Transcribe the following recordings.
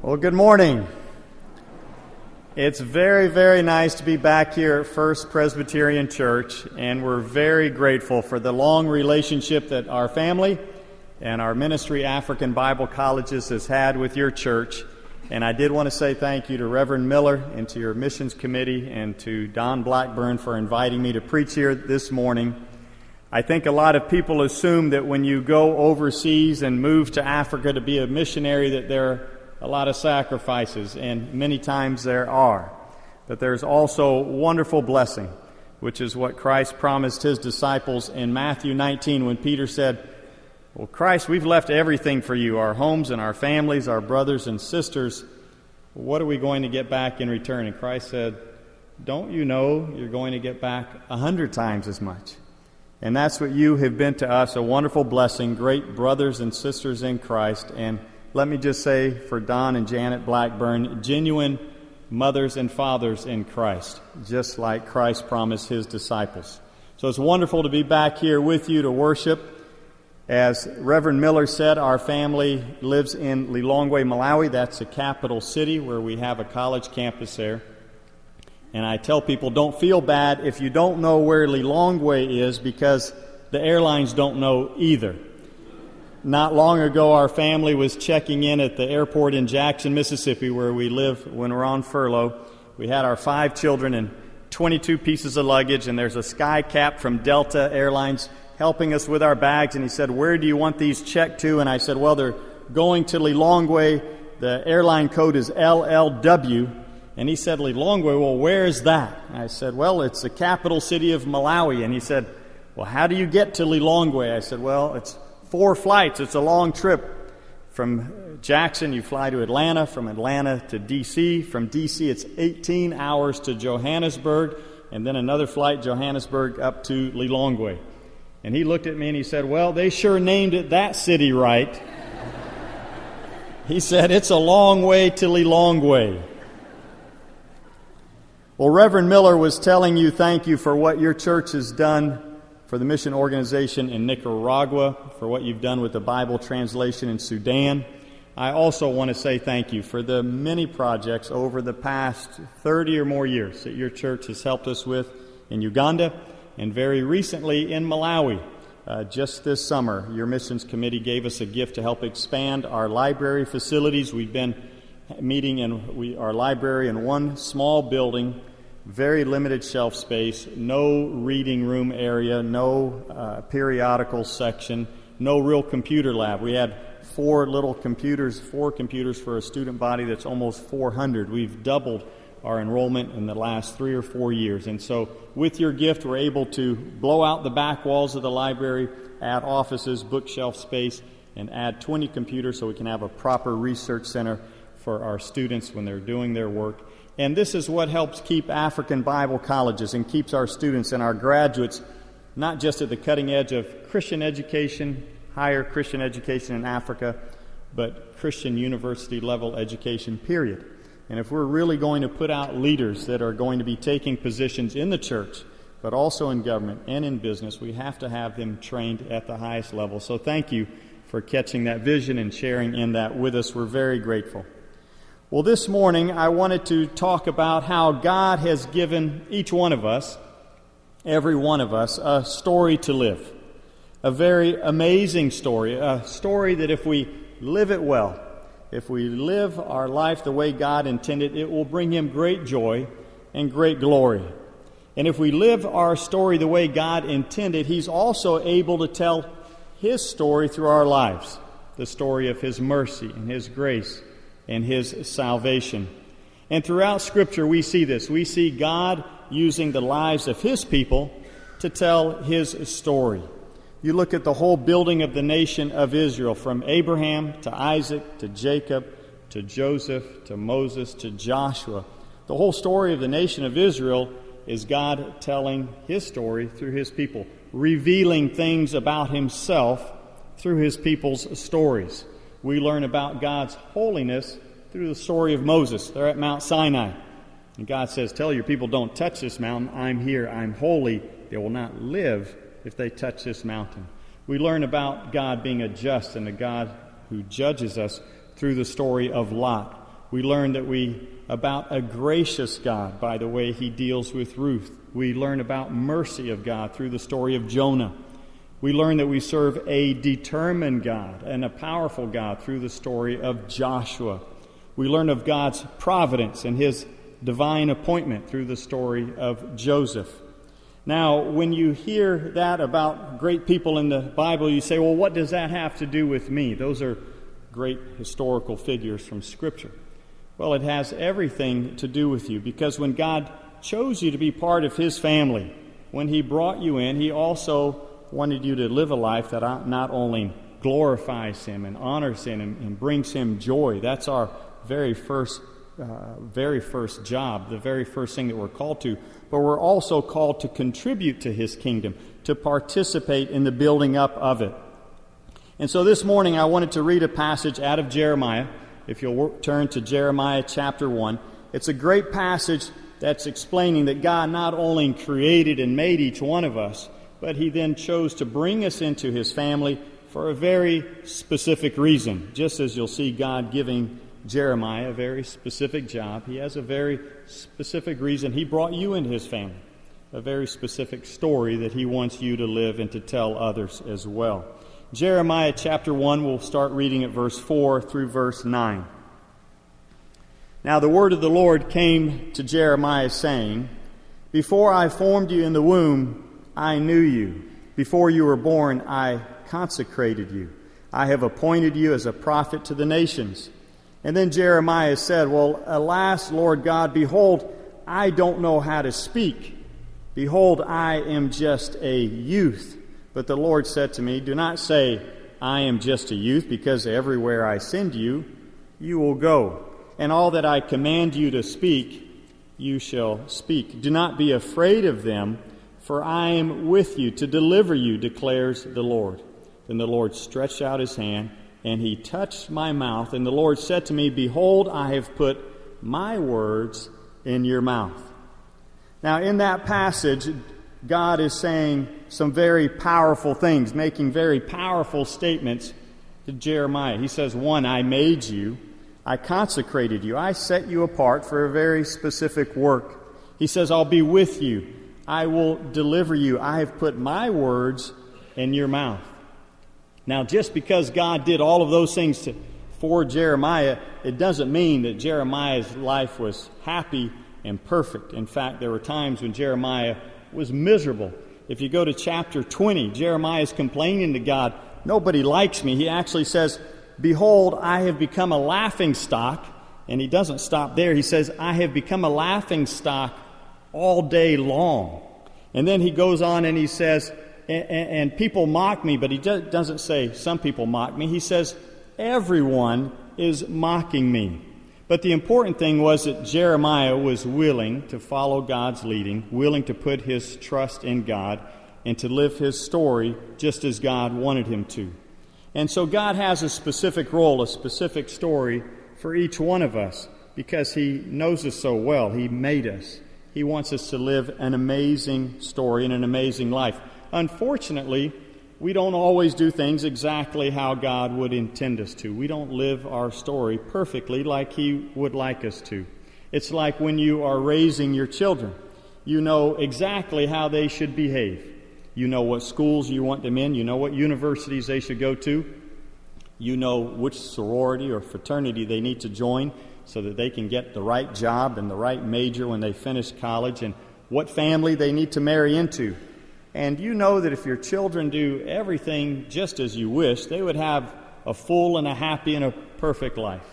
Well, good morning. It's very, very nice to be back here at First Presbyterian Church, and we're very grateful for the long relationship that our family and our ministry, African Bible Colleges, has had with your church. And I did want to say thank you to Reverend Miller and to your missions committee and to Don Blackburn for inviting me to preach here this morning. I think a lot of people assume that when you go overseas and move to Africa to be a missionary that there a lot of sacrifices, and many times there are. But there's also wonderful blessing, which is what Christ promised his disciples in Matthew 19 when Peter said, Well, Christ, we've left everything for you our homes and our families, our brothers and sisters. What are we going to get back in return? And Christ said, Don't you know you're going to get back a hundred times as much? And that's what you have been to us a wonderful blessing, great brothers and sisters in Christ. And let me just say for Don and Janet Blackburn, genuine mothers and fathers in Christ, just like Christ promised his disciples. So it's wonderful to be back here with you to worship. As Reverend Miller said, our family lives in Lilongwe, Malawi. That's the capital city where we have a college campus there. And I tell people don't feel bad if you don't know where Lilongwe is because the airlines don't know either. Not long ago, our family was checking in at the airport in Jackson, Mississippi, where we live when we're on furlough. We had our five children and 22 pieces of luggage, and there's a sky cap from Delta Airlines helping us with our bags. And he said, Where do you want these checked to? And I said, Well, they're going to Lilongwe. The airline code is LLW. And he said, Lilongwe, well, where is that? And I said, Well, it's the capital city of Malawi. And he said, Well, how do you get to Lilongwe? I said, Well, it's four flights. It's a long trip. From Jackson, you fly to Atlanta. From Atlanta to D.C. From D.C., it's 18 hours to Johannesburg, and then another flight, Johannesburg, up to Lilongwe. And he looked at me and he said, Well, they sure named it that city right. he said, It's a long way to Lilongwe. Well, Reverend Miller was telling you thank you for what your church has done for the mission organization in Nicaragua, for what you've done with the Bible translation in Sudan. I also want to say thank you for the many projects over the past 30 or more years that your church has helped us with in Uganda and very recently in Malawi. Uh, just this summer, your missions committee gave us a gift to help expand our library facilities. We've been meeting in we, our library in one small building very limited shelf space, no reading room area, no uh, periodical section, no real computer lab. We had four little computers, four computers for a student body that's almost 400. We've doubled our enrollment in the last three or four years. And so, with your gift, we're able to blow out the back walls of the library, add offices, bookshelf space, and add 20 computers so we can have a proper research center for our students when they're doing their work and this is what helps keep African Bible colleges and keeps our students and our graduates not just at the cutting edge of Christian education, higher Christian education in Africa, but Christian university level education, period. And if we're really going to put out leaders that are going to be taking positions in the church, but also in government and in business, we have to have them trained at the highest level. So thank you for catching that vision and sharing in that with us. We're very grateful. Well, this morning I wanted to talk about how God has given each one of us, every one of us, a story to live. A very amazing story. A story that if we live it well, if we live our life the way God intended, it will bring Him great joy and great glory. And if we live our story the way God intended, He's also able to tell His story through our lives the story of His mercy and His grace and his salvation. And throughout Scripture, we see this. We see God using the lives of his people to tell his story. You look at the whole building of the nation of Israel, from Abraham to Isaac to Jacob to Joseph to Moses to Joshua. The whole story of the nation of Israel is God telling his story through his people, revealing things about himself through his people's stories we learn about God's holiness through the story of Moses. They're at Mount Sinai. And God says, Tell your people, don't touch this mountain. I'm here. I'm holy. They will not live if they touch this mountain. We learn about God being a just and a God who judges us through the story of Lot. We learn that we about a gracious God by the way he deals with Ruth. We learn about mercy of God through the story of Jonah. We learn that we serve a determined God and a powerful God through the story of Joshua. We learn of God's providence and his divine appointment through the story of Joseph. Now, when you hear that about great people in the Bible, you say, well, what does that have to do with me? Those are great historical figures from Scripture. Well, it has everything to do with you because when God chose you to be part of His family, when He brought you in, He also wanted you to live a life that not only glorifies Him and honors Him and, and brings Him joy. That's our very first, uh, very first job, the very first thing that we're called to. But we're also called to contribute to His kingdom, to participate in the building up of it. And so this morning I wanted to read a passage out of Jeremiah. If you'll turn to Jeremiah chapter 1, it's a great passage that's explaining that God not only created and made each one of us, but he then chose to bring us into his family for a very specific reason. Just as you'll see God giving Jeremiah a very specific job, he has a very specific reason he brought you into his family, a very specific story that he wants you to live and to tell others as well. Jeremiah chapter 1, we'll start reading at verse 4 through verse 9. Now the word of the Lord came to Jeremiah, saying, Before I formed you in the womb, I knew you. Before you were born, I consecrated you. I have appointed you as a prophet to the nations. And then Jeremiah said, Well, alas, Lord God, behold, I don't know how to speak. Behold, I am just a youth. But the Lord said to me, Do not say, I am just a youth, because everywhere I send you, you will go. And all that I command you to speak, you shall speak. Do not be afraid of them for I am with you to deliver you, declares the Lord. Then the Lord stretched out his hand, and he touched my mouth. And the Lord said to me, Behold, I have put my words in your mouth. Now, in that passage, God is saying some very powerful things, making very powerful statements to Jeremiah. He says, One, I made you, I consecrated you, I set you apart for a very specific work. He says, I'll be with you. I will deliver you. I have put my words in your mouth. Now, just because God did all of those things to, for Jeremiah, it doesn't mean that Jeremiah's life was happy and perfect. In fact, there were times when Jeremiah was miserable. If you go to chapter 20, Jeremiah is complaining to God, Nobody likes me. He actually says, Behold, I have become a laughing stock. And he doesn't stop there. He says, I have become a laughing stock all day long. And then he goes on and he says, and, and people mock me, but he doesn't say, some people mock me. He says, everyone is mocking me. But the important thing was that Jeremiah was willing to follow God's leading, willing to put his trust in God, and to live his story just as God wanted him to. And so God has a specific role, a specific story for each one of us because he knows us so well. He made us. He wants us to live an amazing story and an amazing life. Unfortunately, we don't always do things exactly how God would intend us to. We don't live our story perfectly like He would like us to. It's like when you are raising your children. You know exactly how they should behave. You know what schools you want them in. You know what universities they should go to. You know which sorority or fraternity they need to join so that they can get the right job and the right major when they finish college and what family they need to marry into. And you know that if your children do everything just as you wish, they would have a full and a happy and a perfect life.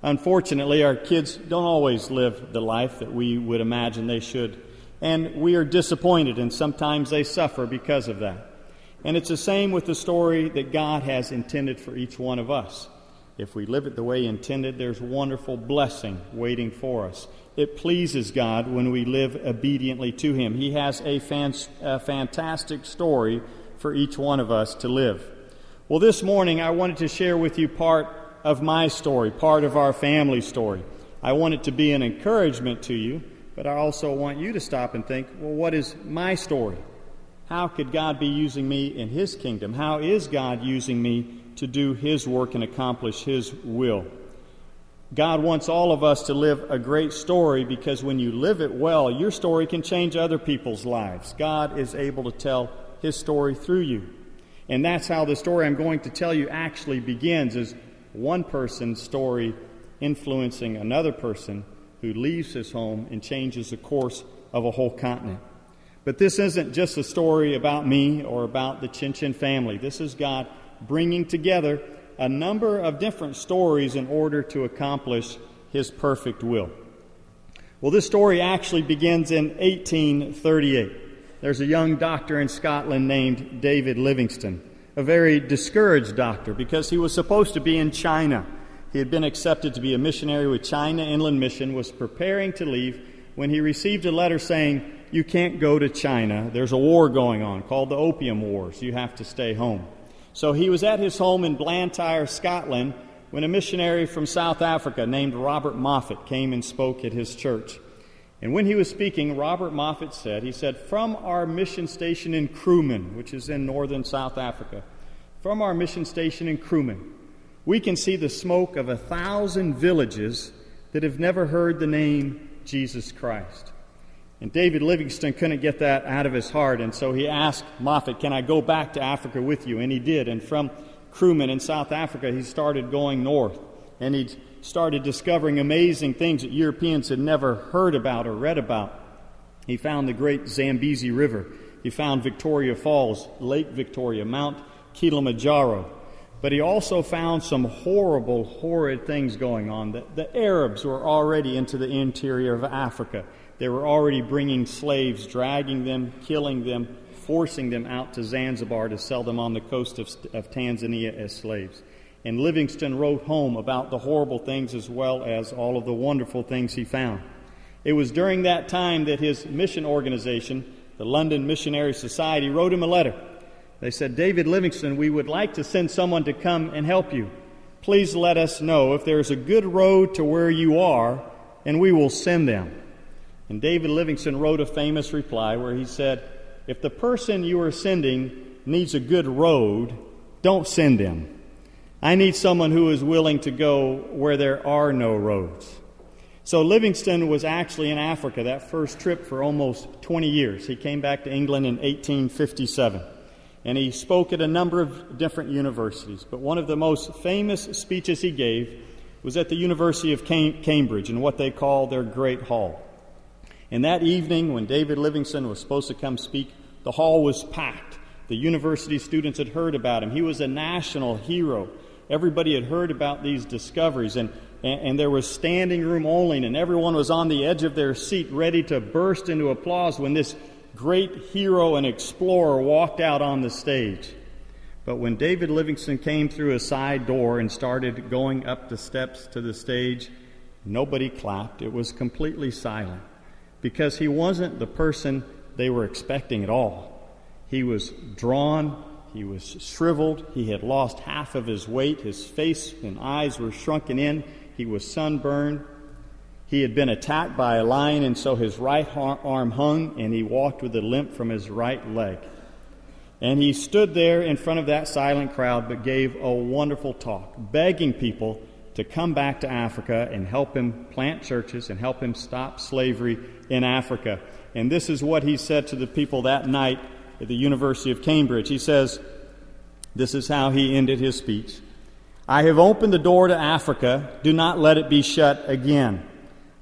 Unfortunately, our kids don't always live the life that we would imagine they should. And we are disappointed, and sometimes they suffer because of that. And it's the same with the story that God has intended for each one of us. If we live it the way intended, there's wonderful blessing waiting for us. It pleases God when we live obediently to Him. He has a, fan, a fantastic story for each one of us to live. Well, this morning I wanted to share with you part of my story, part of our family story. I want it to be an encouragement to you, but I also want you to stop and think, well, what is my story? How could God be using me in His kingdom? How is God using me to do His work and accomplish His will. God wants all of us to live a great story because when you live it well, your story can change other people's lives. God is able to tell his story through you. And that's how the story I'm going to tell you actually begins is one person's story influencing another person who leaves his home and changes the course of a whole continent. But this isn't just a story about me or about the Chinchen family. This is God bringing together a number of different stories in order to accomplish his perfect will. Well, this story actually begins in 1838. There's a young doctor in Scotland named David Livingstone, a very discouraged doctor because he was supposed to be in China. He had been accepted to be a missionary with China Inland Mission, was preparing to leave when he received a letter saying, you can't go to China. There's a war going on called the Opium Wars. You have to stay home. So he was at his home in Blantyre, Scotland, when a missionary from South Africa named Robert Moffat came and spoke at his church. And when he was speaking, Robert Moffat said, he said, From our mission station in Kuruman, which is in northern South Africa, from our mission station in Kuruman, we can see the smoke of a thousand villages that have never heard the name Jesus Christ. And David Livingstone couldn't get that out of his heart, and so he asked Moffat, Can I go back to Africa with you? And he did. And from Kuruman in South Africa, he started going north. And he started discovering amazing things that Europeans had never heard about or read about. He found the great Zambezi River. He found Victoria Falls, Lake Victoria, Mount Kilimanjaro. But he also found some horrible, horrid things going on. The, the Arabs were already into the interior of Africa. They were already bringing slaves, dragging them, killing them, forcing them out to Zanzibar to sell them on the coast of, of Tanzania as slaves. And Livingstone wrote home about the horrible things as well as all of the wonderful things he found. It was during that time that his mission organization, the London Missionary Society, wrote him a letter. They said, David Livingstone, we would like to send someone to come and help you. Please let us know if there's a good road to where you are, and we will send them. And David Livingstone wrote a famous reply where he said, If the person you are sending needs a good road, don't send them. I need someone who is willing to go where there are no roads. So Livingstone was actually in Africa that first trip for almost 20 years. He came back to England in 1857. And he spoke at a number of different universities. But one of the most famous speeches he gave was at the University of Cambridge in what they call their Great Hall. And that evening, when David Livingstone was supposed to come speak, the hall was packed. The university students had heard about him. He was a national hero. Everybody had heard about these discoveries, and, and, and, there was standing room only, and everyone was on the edge of their seat ready to burst into applause when this great hero and explorer walked out on the stage. But when David Livingstone came through a side door and started going up the steps to the stage, nobody clapped. It was completely silent because he wasn't the person they were expecting at all. He was drawn, he was shriveled, he had lost half of his weight, his face and eyes were shrunken in, he was sunburned. He had been attacked by a lion, and so his right arm hung, and he walked with a limp from his right leg. And he stood there in front of that silent crowd, but gave a wonderful talk, begging people to come back to Africa and help him plant churches and help him stop slavery in Africa. And this is what he said to the people that night at the University of Cambridge. He says, This is how he ended his speech I have opened the door to Africa. Do not let it be shut again.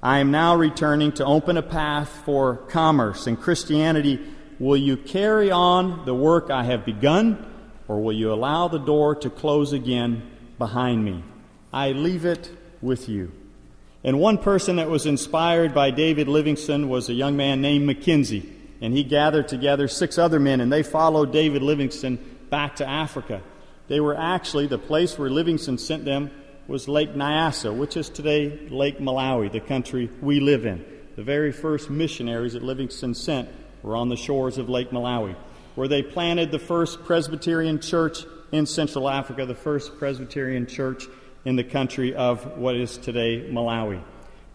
I am now returning to open a path for commerce and Christianity. Will you carry on the work I have begun, or will you allow the door to close again behind me? I leave it with you. And one person that was inspired by David Livingstone was a young man named Mackenzie. And he gathered together six other men, and they followed David Livingstone back to Africa. They were actually, the place where Livingstone sent them was Lake Nyasa, which is today Lake Malawi, the country we live in. The very first missionaries that Livingstone sent were on the shores of Lake Malawi, where they planted the first Presbyterian church in Central Africa, the first Presbyterian church in the country of what is today Malawi.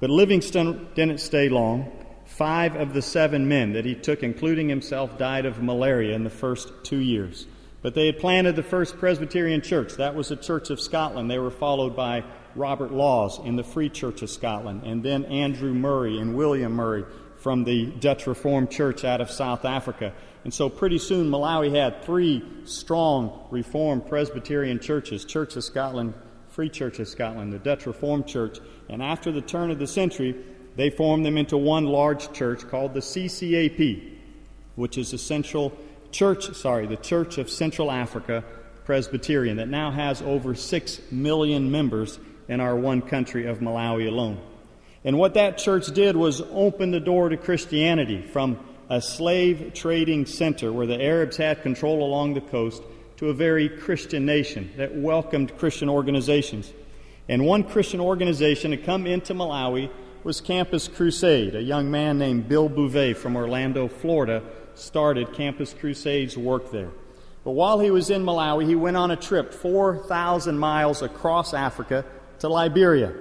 But Livingstone didn't stay long. Five of the seven men that he took, including himself, died of malaria in the first two years. But they had planted the first Presbyterian church. That was the Church of Scotland. They were followed by Robert Laws in the Free Church of Scotland, and then Andrew Murray and William Murray from the Dutch Reformed Church out of South Africa. And so pretty soon Malawi had three strong Reformed Presbyterian churches Church of Scotland, Free Church of Scotland, the Dutch Reformed Church. And after the turn of the century, they formed them into one large church called the CCAP, which is the Central Church, sorry, the Church of Central Africa Presbyterian, that now has over six million members in our one country of Malawi alone. And what that church did was open the door to Christianity from a slave trading center where the Arabs had control along the coast to a very Christian nation that welcomed Christian organizations. And one Christian organization to come into Malawi was Campus Crusade. A young man named Bill Bouvet from Orlando, Florida, started Campus Crusade's work there. But while he was in Malawi, he went on a trip 4,000 miles across Africa to Liberia,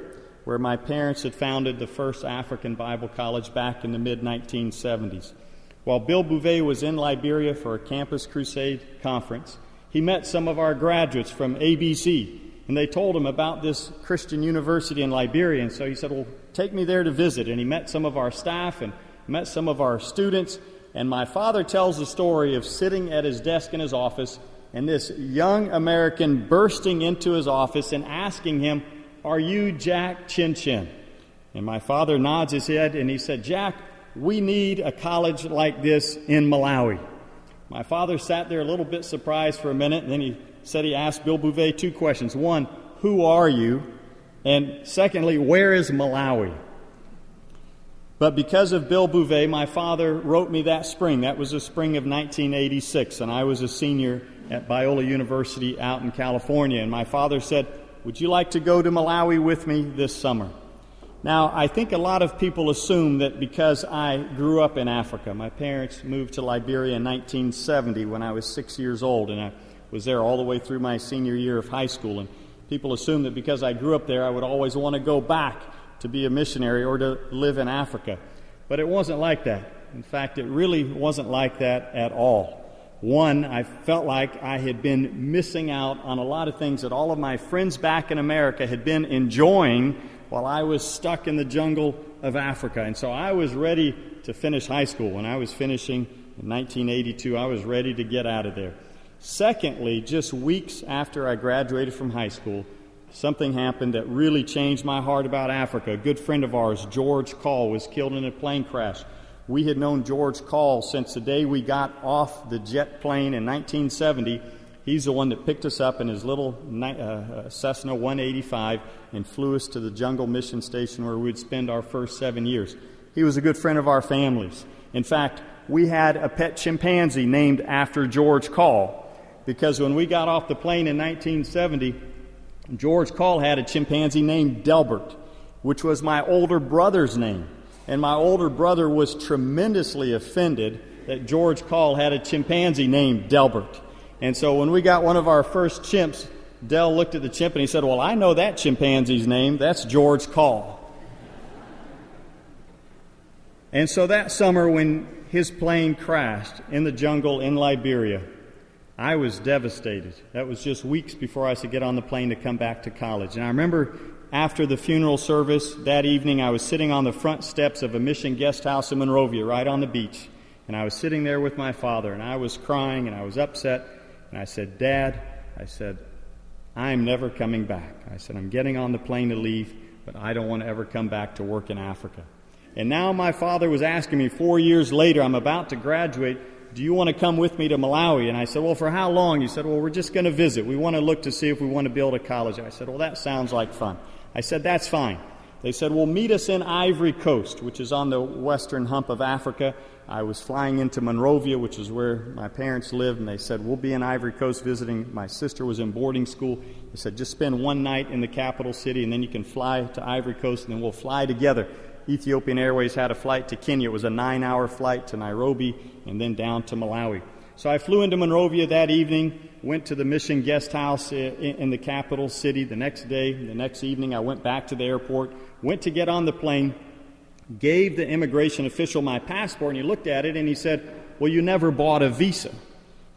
where my parents had founded the first African Bible college back in the mid 1970s. While Bill Bouvet was in Liberia for a Campus Crusade conference, he met some of our graduates from ABC, and they told him about this Christian university in Liberia. And so he said, Well, take me there to visit. And he met some of our staff and met some of our students. And my father tells the story of sitting at his desk in his office and this young American bursting into his office and asking him, Are you Jack Chinchen? And my father nods his head and he said, Jack, we need a college like this in Malawi. My father sat there a little bit surprised for a minute, and then he said he asked Bill Bouvet two questions. One, who are you? And secondly, where is Malawi? But because of Bill Bouvet, my father wrote me that spring. That was the spring of 1986, and I was a senior at Biola University out in California. And my father said, Would you like to go to Malawi with me this summer? Now, I think a lot of people assume that because I grew up in Africa, my parents moved to Liberia in 1970 when I was six years old, and I was there all the way through my senior year of high school. And people assume that because I grew up there, I would always want to go back to be a missionary or to live in Africa. But it wasn't like that. In fact, it really wasn't like that at all. One, I felt like I had been missing out on a lot of things that all of my friends back in America had been enjoying while I was stuck in the jungle of Africa. And so I was ready to finish high school. When I was finishing in 1982, I was ready to get out of there. Secondly, just weeks after I graduated from high school, something happened that really changed my heart about Africa. A good friend of ours, George Call, was killed in a plane crash. We had known George Call since the day we got off the jet plane in 1970. He's the one that picked us up in his little uh, uh, Cessna 185 and flew us to the Jungle Mission Station where we'd spend our first seven years. He was a good friend of our families. In fact, we had a pet chimpanzee named after George Call because when we got off the plane in 1970, George Call had a chimpanzee named Delbert, which was my older brother's name. And my older brother was tremendously offended that George Call had a chimpanzee named Delbert. And so when we got one of our first chimps, Dell looked at the chimp and he said, Well, I know that chimpanzee's name. That's George Call. And so that summer, when his plane crashed in the jungle in Liberia, I was devastated. That was just weeks before I could get on the plane to come back to college. And I remember after the funeral service that evening, I was sitting on the front steps of a mission guest house in Monrovia, right on the beach. And I was sitting there with my father, and I was crying and I was upset. And I said, Dad, I said, I'm never coming back. I said, I'm getting on the plane to leave, but I don't want to ever come back to work in Africa. And now my father was asking me four years later, I'm about to graduate do you want to come with me to Malawi? And I said, Well, for how long? He said, Well, we're just going to visit. We want to look to see if we want to build a college. I said, Well, that sounds like fun. I said, That's fine. They said, Well, meet us in Ivory Coast, which is on the western hump of Africa. I was flying into Monrovia, which is where my parents lived, and they said, We'll be in Ivory Coast visiting. My sister was in boarding school. They said, Just spend one night in the capital city, and then you can fly to Ivory Coast, and then we'll fly together Ethiopian Airways had a flight to Kenya. It was a nine hour flight to Nairobi and then down to Malawi. So I flew into Monrovia that evening, went to the mission guest house in the capital city the next day. The next evening, I went back to the airport, went to get on the plane, gave the immigration official my passport, and he looked at it and he said, Well, you never bought a visa.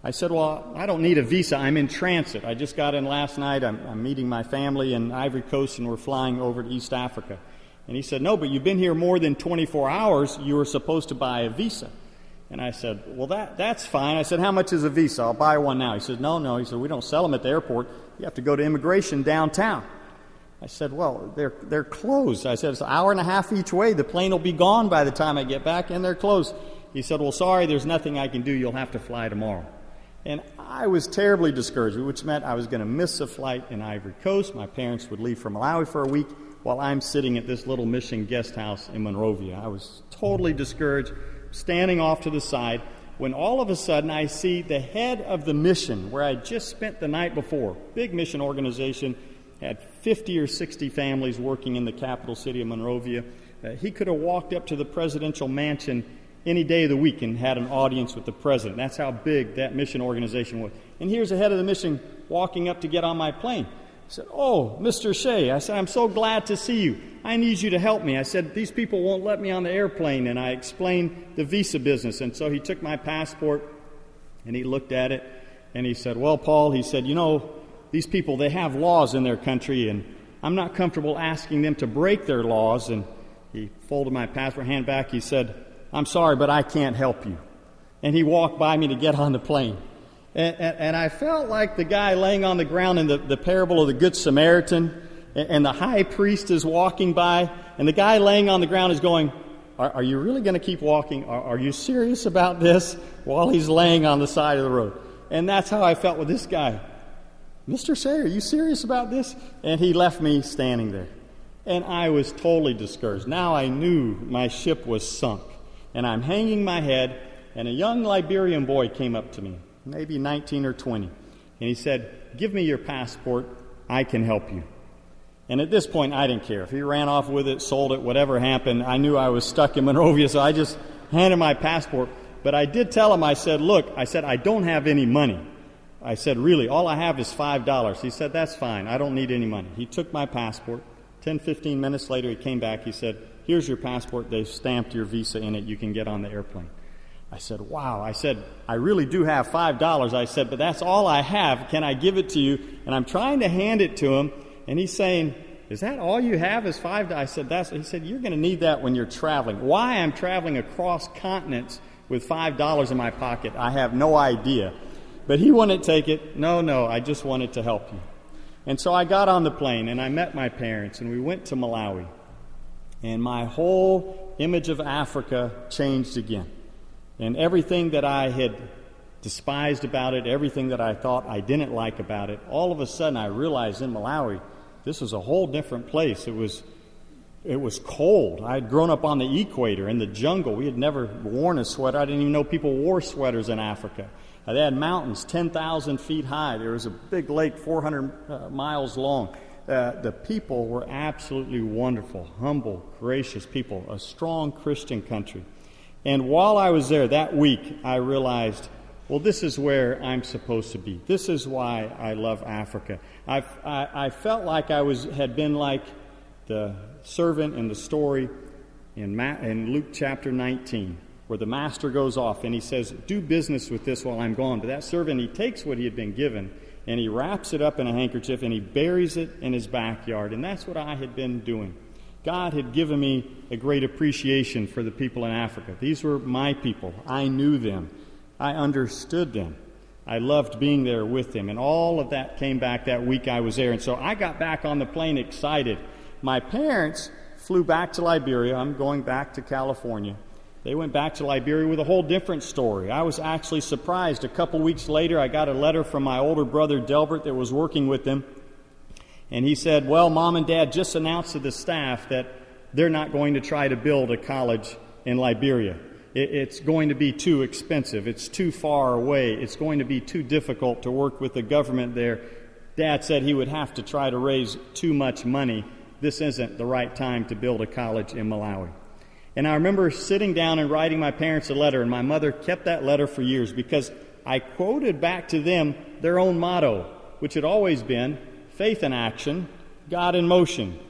I said, Well, I don't need a visa. I'm in transit. I just got in last night. I'm, I'm meeting my family in Ivory Coast, and we're flying over to East Africa. And he said, No, but you've been here more than 24 hours. You were supposed to buy a visa. And I said, Well, that, that's fine. I said, How much is a visa? I'll buy one now. He said, No, no. He said, We don't sell them at the airport. You have to go to immigration downtown. I said, Well, they're, they're closed. I said, It's an hour and a half each way. The plane will be gone by the time I get back, and they're closed. He said, Well, sorry, there's nothing I can do. You'll have to fly tomorrow. And I was terribly discouraged, which meant I was going to miss a flight in Ivory Coast. My parents would leave for Malawi for a week while I'm sitting at this little mission guest house in Monrovia. I was totally discouraged, standing off to the side, when all of a sudden I see the head of the mission where I just spent the night before, big mission organization, had 50 or 60 families working in the capital city of Monrovia. Uh, he could have walked up to the presidential mansion any day of the week and had an audience with the president. That's how big that mission organization was. And here's the head of the mission walking up to get on my plane. I said, Oh, Mr. Shea, I said, I'm so glad to see you. I need you to help me. I said, These people won't let me on the airplane. And I explained the visa business. And so he took my passport and he looked at it and he said, Well, Paul, he said, You know, these people, they have laws in their country, and I'm not comfortable asking them to break their laws. And he folded my passport hand back. He said, I'm sorry, but I can't help you. And he walked by me to get on the plane. And, and, and, I felt like the guy laying on the ground in the, the parable of the Good Samaritan, and, the high priest is walking by, and the guy laying on the ground is going, Are, are you really going to keep walking? Are, are you serious about this? While he's laying on the side of the road. And that's how I felt with this guy. Mr. Sayer, are you serious about this? And he left me standing there. And I was totally discouraged. Now I knew my ship was sunk. And I'm hanging my head, and a young Liberian boy came up to me maybe 19 or 20. And he said, Give me your passport. I can help you. And at this point, I didn't care. If he ran off with it, sold it, whatever happened, I knew I was stuck in Monrovia, so I just handed my passport. But I did tell him, I said, Look, I said, I don't have any money. I said, Really, all I have is $5. He said, That's fine. I don't need any money. He took my passport. 10, 15 minutes later, he came back. He said, Here's your passport. They've stamped your visa in it. You can get on the airplane. I said, Wow. I said, I really do have $5. I said, But that's all I have. Can I give it to you? And I'm trying to hand it to him. And he's saying, Is that all you have is $5? I said, That's, he said, You're going to need that when you're traveling. Why I'm traveling across continents with $5 in my pocket, I have no idea. But he wouldn't take it. No, no, I just wanted to help you. And so I got on the plane and I met my parents and we went to Malawi. And my whole image of Africa changed again. And everything that I had despised about it, everything that I thought I didn't like about it, all of a sudden I realized in Malawi, this was a whole different place. It was, it was cold. I had grown up on the equator in the jungle. We had never worn a sweater. I didn't even know people wore sweaters in Africa. They had mountains 10,000 feet high. There was a big lake 400 uh, miles long. Uh, the people were absolutely wonderful, humble, gracious people, a strong Christian country. And while I was there that week, I realized, well, this is where I'm supposed to be. This is why I love Africa. I, I, felt like I was, had been like the servant in the story in, Ma- in Luke chapter 19 where the master goes off and he says, Do business with this while I'm gone. But that servant, he takes what he had been given and he wraps it up in a handkerchief and he buries it in his backyard. And that's what I had been doing. God had given me a great appreciation for the people in Africa. These were my people. I knew them, I understood them. I loved being there with them. And all of that came back that week I was there. And so I got back on the plane excited. My parents flew back to Liberia. I'm going back to California. They went back to Liberia with a whole different story. I was actually surprised. A couple weeks later, I got a letter from my older brother Delbert that was working with them. And he said, Well, mom and dad just announced to the staff that they're not going to try to build a college in Liberia. It's going to be too expensive. It's too far away. It's going to be too difficult to work with the government there. Dad said he would have to try to raise too much money. This isn't the right time to build a college in Malawi. And I remember sitting down and writing my parents a letter, and my mother kept that letter for years because I quoted back to them their own motto, which had always been faith in action, God in motion.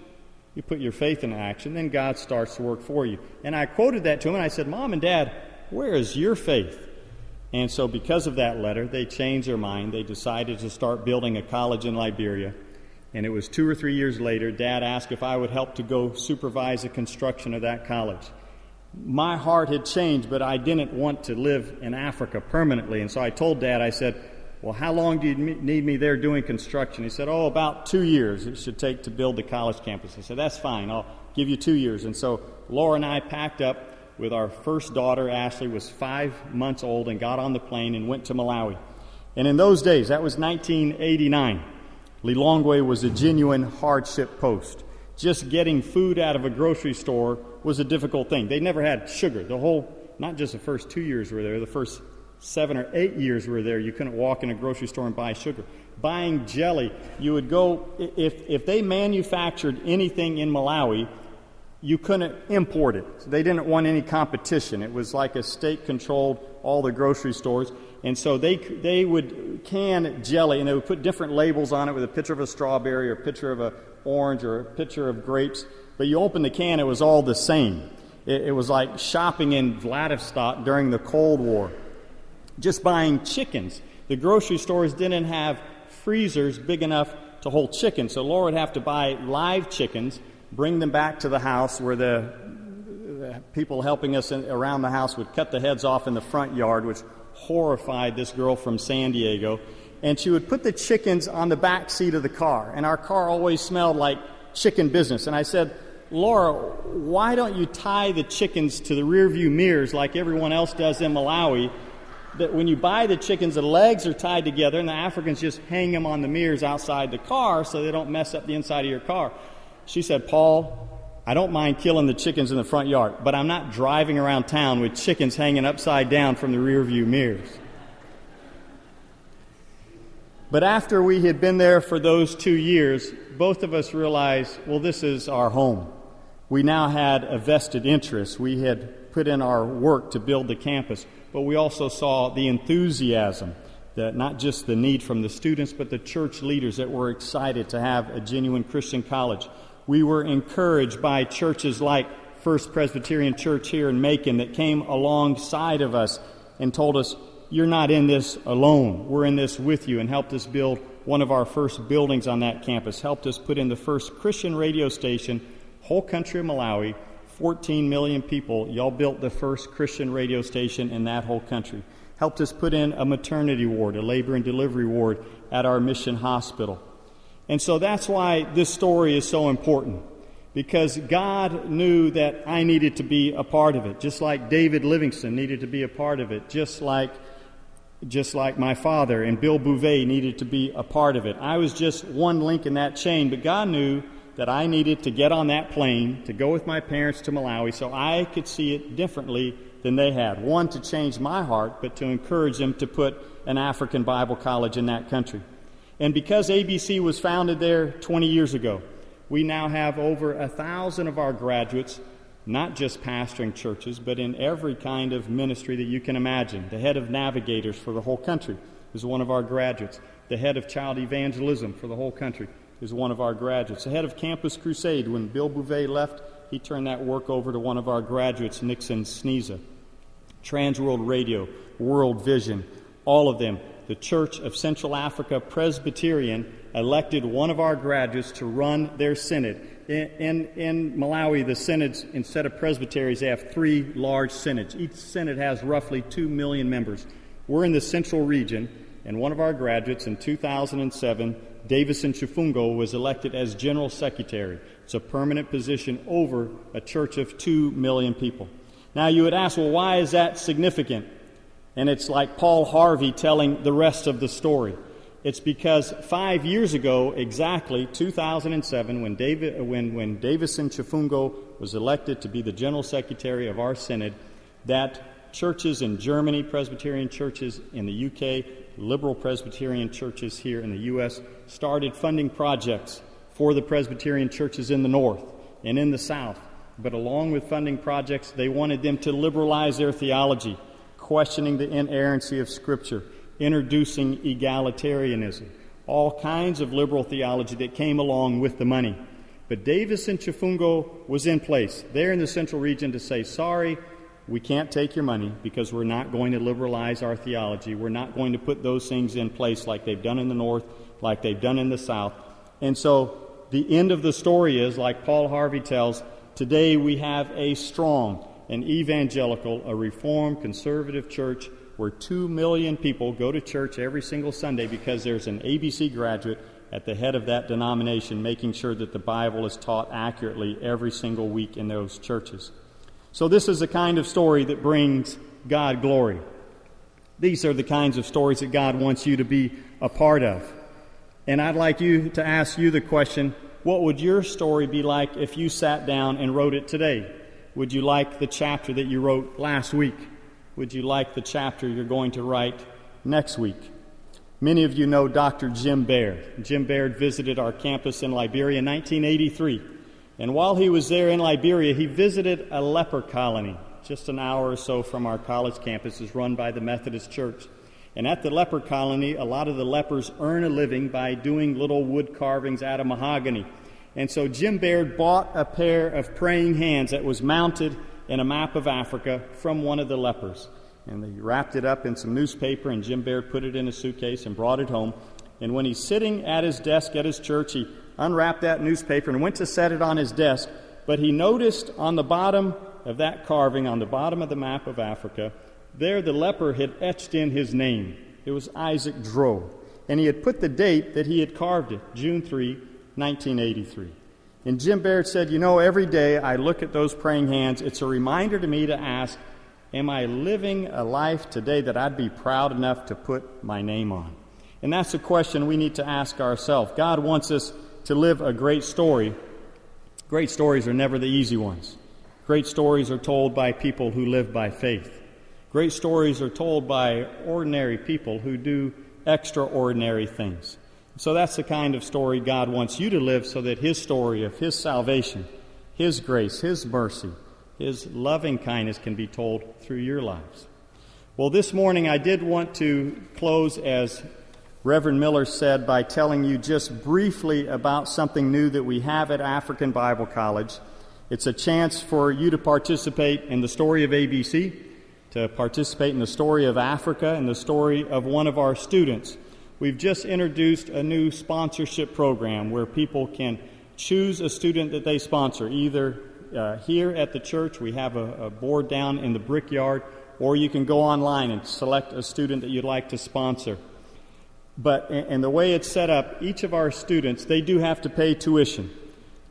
You put your faith in action, then God starts to work for you. And I quoted that to him, and I said, Mom and Dad, where is your faith? And so, because of that letter, they changed their mind. They decided to start building a college in Liberia. And it was two or three years later, Dad asked if I would help to go supervise the construction of that college. My heart had changed, but I didn't want to live in Africa permanently. And so I told Dad, I said, Well, how long do you need me there doing construction? He said, Oh, about two years it should take to build the college campus. I said, That's fine. I'll give you two years. And so Laura and I packed up with our first daughter, Ashley, was five months old, and got on the plane and went to Malawi. And in those days, that was 1989, Lilongwe was a genuine hardship post. Just getting food out of a grocery store was a difficult thing. They never had sugar. The whole, not just the first two years were there, the first seven or eight years were there. You couldn't walk in a grocery store and buy sugar. Buying jelly, you would go, if, if they manufactured anything in Malawi, you couldn't import it. They didn't want any competition. It was like a state controlled all the grocery stores. And so they, they would can jelly and they would put different labels on it with a picture of a strawberry or a picture of an orange or a picture of grapes. But you open the can, it was all the same. It, it was like shopping in Vladivostok during the Cold War. Just buying chickens. The grocery stores didn't have freezers big enough to hold chickens. So Laura would have to buy live chickens bring them back to the house where the, people helping us in, around the house would cut the heads off in the front yard, which horrified this girl from San Diego. And she would put the chickens on the back seat of the car. And our car always smelled like chicken business. And I said, Laura, why don't you tie the chickens to the rearview mirrors like everyone else does in Malawi? That when you buy the chickens, the legs are tied together, and the Africans just hang them on the mirrors outside the car so they don't mess up the inside of your car. She said, Paul, I don't mind killing the chickens in the front yard, but I'm not driving around town with chickens hanging upside down from the rearview mirrors. But after we had been there for those two years, both of us realized, well, this is our home. We now had a vested interest. We had put in our work to build the campus, but we also saw the enthusiasm that not just the need from the students, but the church leaders that were excited to have a genuine Christian college we were encouraged by churches like First Presbyterian Church here in Macon that came alongside of us and told us, You're not in this alone. We're in this with you, and helped us build one of our first buildings on that campus, helped us put in the first Christian radio station, whole country of Malawi, 14 million people. Y'all built the first Christian radio station in that whole country. Helped us put in a maternity ward, a labor and delivery ward at our mission hospital. And so that's why this story is so important. Because God knew that I needed to be a part of it, just like David Livingstone needed to be a part of it, just like just like my father and Bill Bouvet needed to be a part of it. I was just one link in that chain, but God knew that I needed to get on that plane to go with my parents to Malawi so I could see it differently than they had. One, to change my heart, but to encourage them to put an African Bible college in that country. And because ABC was founded there 20 years ago, we now have over a thousand of our graduates, not just pastoring churches, but in every kind of ministry that you can imagine. The head of navigators for the whole country is one of our graduates. The head of child evangelism for the whole country is one of our graduates. The head of Campus Crusade, when Bill Bouvet left, he turned that work over to one of our graduates, Nixon Sneeza. Transworld Radio, World Vision, all of them the Church of Central Africa Presbyterian elected one of our graduates to run their synod. In, in, in, Malawi, the synods, instead of presbyteries, they have three large synods. Each synod has roughly 2 million members. We're in the central region, and one of our graduates in 2007, Davison Chifungo, was elected as general secretary. It's a permanent position over a church of 2 million people. Now, you would ask, well, why is that significant? And it's like Paul Harvey telling the rest of the story. It's because five years ago, exactly 2007, when, David, when, when Davison Chifungo was elected to be the general secretary of our synod, that churches in Germany, Presbyterian churches in the UK, liberal Presbyterian churches here in the U.S., started funding projects for the Presbyterian churches in the north and in the south. But along with funding projects, they wanted them to liberalize their theology questioning the inerrancy of Scripture, introducing egalitarianism, all kinds of liberal theology that came along with the money. But Davison Chifungo was in place there in the central region to say, sorry, we can't take your money because we're not going to liberalize our theology. We're not going to put those things in place like they've done in the North, like they've done in the South. And so the end of the story is, like Paul Harvey tells, today we have a strong, an evangelical, a reformed, conservative church where two million people go to church every single Sunday because there's an ABC graduate at the head of that denomination making sure that the Bible is taught accurately every single week in those churches. So, this is the kind of story that brings God glory. These are the kinds of stories that God wants you to be a part of. And I'd like you to ask you the question what would your story be like if you sat down and wrote it today? Would you like the chapter that you wrote last week? Would you like the chapter you're going to write next week? Many of you know Dr. Jim Baird. Jim Baird visited our campus in Liberia in 1983. And while he was there in Liberia, he visited a leper colony just an hour or so from our college campus, is run by the Methodist Church. And at the leper colony, a lot of the lepers earn a living by doing little wood carvings out of mahogany. And so Jim Baird bought a pair of praying hands that was mounted in a map of Africa from one of the lepers. And they wrapped it up in some newspaper, and Jim Baird put it in a suitcase and brought it home. And when he's sitting at his desk at his church, he unwrapped that newspaper and went to set it on his desk. But he noticed on the bottom of that carving, on the bottom of the map of Africa, there the leper had etched in his name. It was Isaac Dro. And he had put the date that he had carved it, June 3, 1983. And Jim Baird said, You know, every day I look at those praying hands, it's a reminder to me to ask, Am I living a life today that I'd be proud enough to put my name on? And that's a question we need to ask ourselves. God wants us to live a great story. Great stories are never the easy ones. Great stories are told by people who live by faith. Great stories are told by ordinary people who do extraordinary things. So that's the kind of story God wants you to live so that His story of His salvation, His grace, His mercy, His loving kindness can be told through your lives. Well, this morning I did want to close, as Reverend Miller said, by telling you just briefly about something new that we have at African Bible College. It's a chance for you to participate in the story of ABC, to participate in the story of Africa, and the story of one of our students. We've just introduced a new sponsorship program where people can choose a student that they sponsor, either uh, here at the church, we have a, a board down in the brickyard, or you can go online and select a student that you'd like to sponsor. But, and the way it's set up, each of our students, they do have to pay tuition.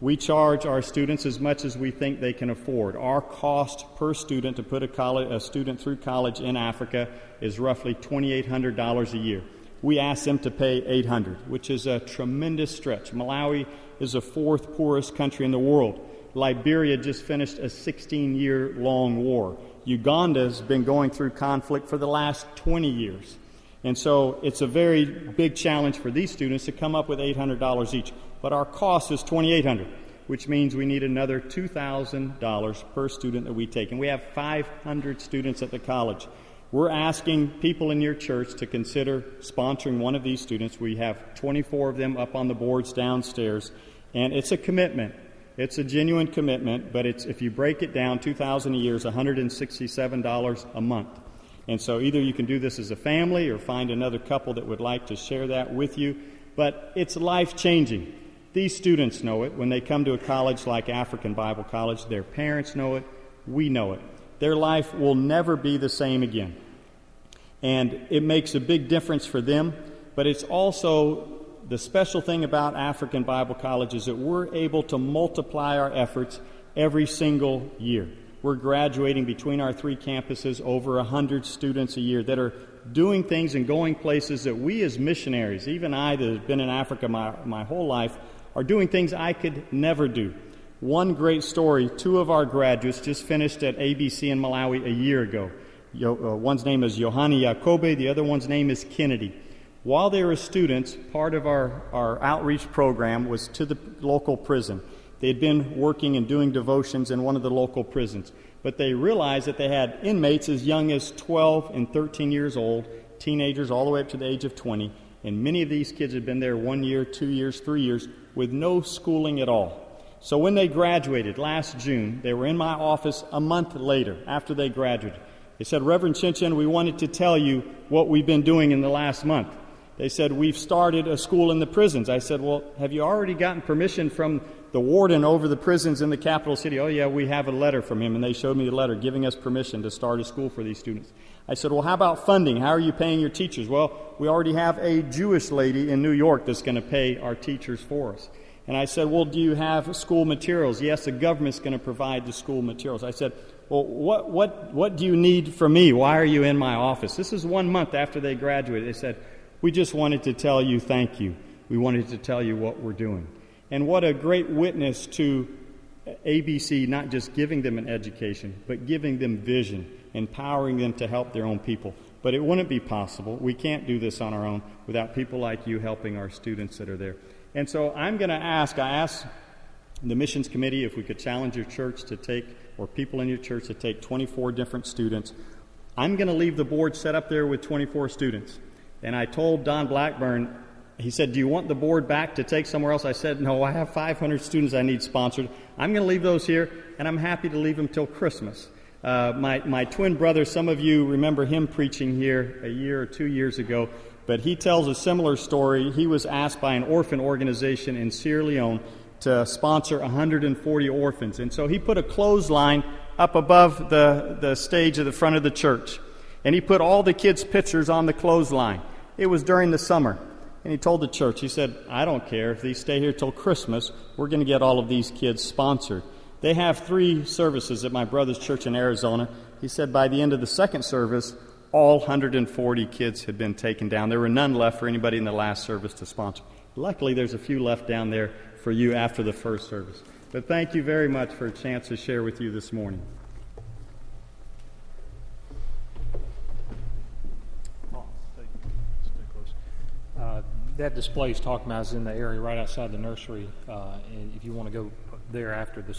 We charge our students as much as we think they can afford. Our cost per student to put a, college, a student through college in Africa is roughly $2,800 a year we ask them to pay 800, which is a tremendous stretch. Malawi is the fourth poorest country in the world. Liberia just finished a 16 year long war. Uganda has been going through conflict for the last 20 years. And so it's a very big challenge for these students to come up with $800 each. But our cost is 2,800, which means we need another $2,000 per student that we take. And we have 500 students at the college. We're asking people in your church to consider sponsoring one of these students. We have 24 of them up on the boards downstairs, and it's a commitment. It's a genuine commitment, but it's if you break it down, 2000 a year is $167 a month. And so either you can do this as a family or find another couple that would like to share that with you, but it's life changing. These students know it when they come to a college like African Bible College. Their parents know it. We know it their life will never be the same again. And it makes a big difference for them, but it's also the special thing about African Bible College is that we're able to multiply our efforts every single year. We're graduating between our three campuses over 100 students a year that are doing things and going places that we as missionaries, even I that have been in Africa my, my whole life, are doing things I could never do. One great story two of our graduates just finished at ABC in Malawi a year ago. Yo, uh, one's name is Johanni Jacobe, the other one's name is Kennedy. While they were students, part of our, our outreach program was to the local prison. They had been working and doing devotions in one of the local prisons, but they realized that they had inmates as young as 12 and 13 years old, teenagers all the way up to the age of 20, and many of these kids had been there one year, two years, three years, with no schooling at all. So when they graduated last June, they were in my office a month later after they graduated. They said, Reverend Chinchen, we wanted to tell you what we've been doing in the last month. They said, We've started a school in the prisons. I said, Well, have you already gotten permission from the warden over the prisons in the capital city? Oh, yeah, we have a letter from him. And they showed me the letter giving us permission to start a school for these students. I said, Well, how about funding? How are you paying your teachers? Well, we already have a Jewish lady in New York that's going to pay our teachers for us. And I said, Well, do you have school materials? Yes, the government's going to provide the school materials. I said, Well, what, what, what do you need from me? Why are you in my office? This is one month after they graduated. They said, We just wanted to tell you thank you. We wanted to tell you what we're doing. And what a great witness to ABC, not just giving them an education, but giving them vision, empowering them to help their own people. But it wouldn't be possible. We can't do this on our own without people like you helping our students that are there. And so I'm going to ask, I asked the missions committee if we could challenge your church to take, or people in your church to take 24 different students. I'm going to leave the board set up there with 24 students. And I told Don Blackburn, he said, Do you want the board back to take somewhere else? I said, No, I have 500 students I need sponsored. I'm going to leave those here, and I'm happy to leave them till Christmas. Uh, my, my twin brother, some of you remember him preaching here a year or two years ago, but he tells a similar story. He was asked by an orphan organization in Sierra Leone to sponsor 140 orphans. And so he put a clothesline up above the, the stage at the front of the church. And he put all the kids' pictures on the clothesline. It was during the summer. And he told the church, he said, I don't care if these stay here till Christmas, we're going to get all of these kids sponsored. They have three services at my brother's church in Arizona. He said by the end of the second service, all 140 kids had been taken down. There were none left for anybody in the last service to sponsor. Luckily, there's a few left down there for you after the first service. But thank you very much for a chance to share with you this morning. Uh, that display is talking about is in the area right outside the nursery, uh, and if you want to go there after the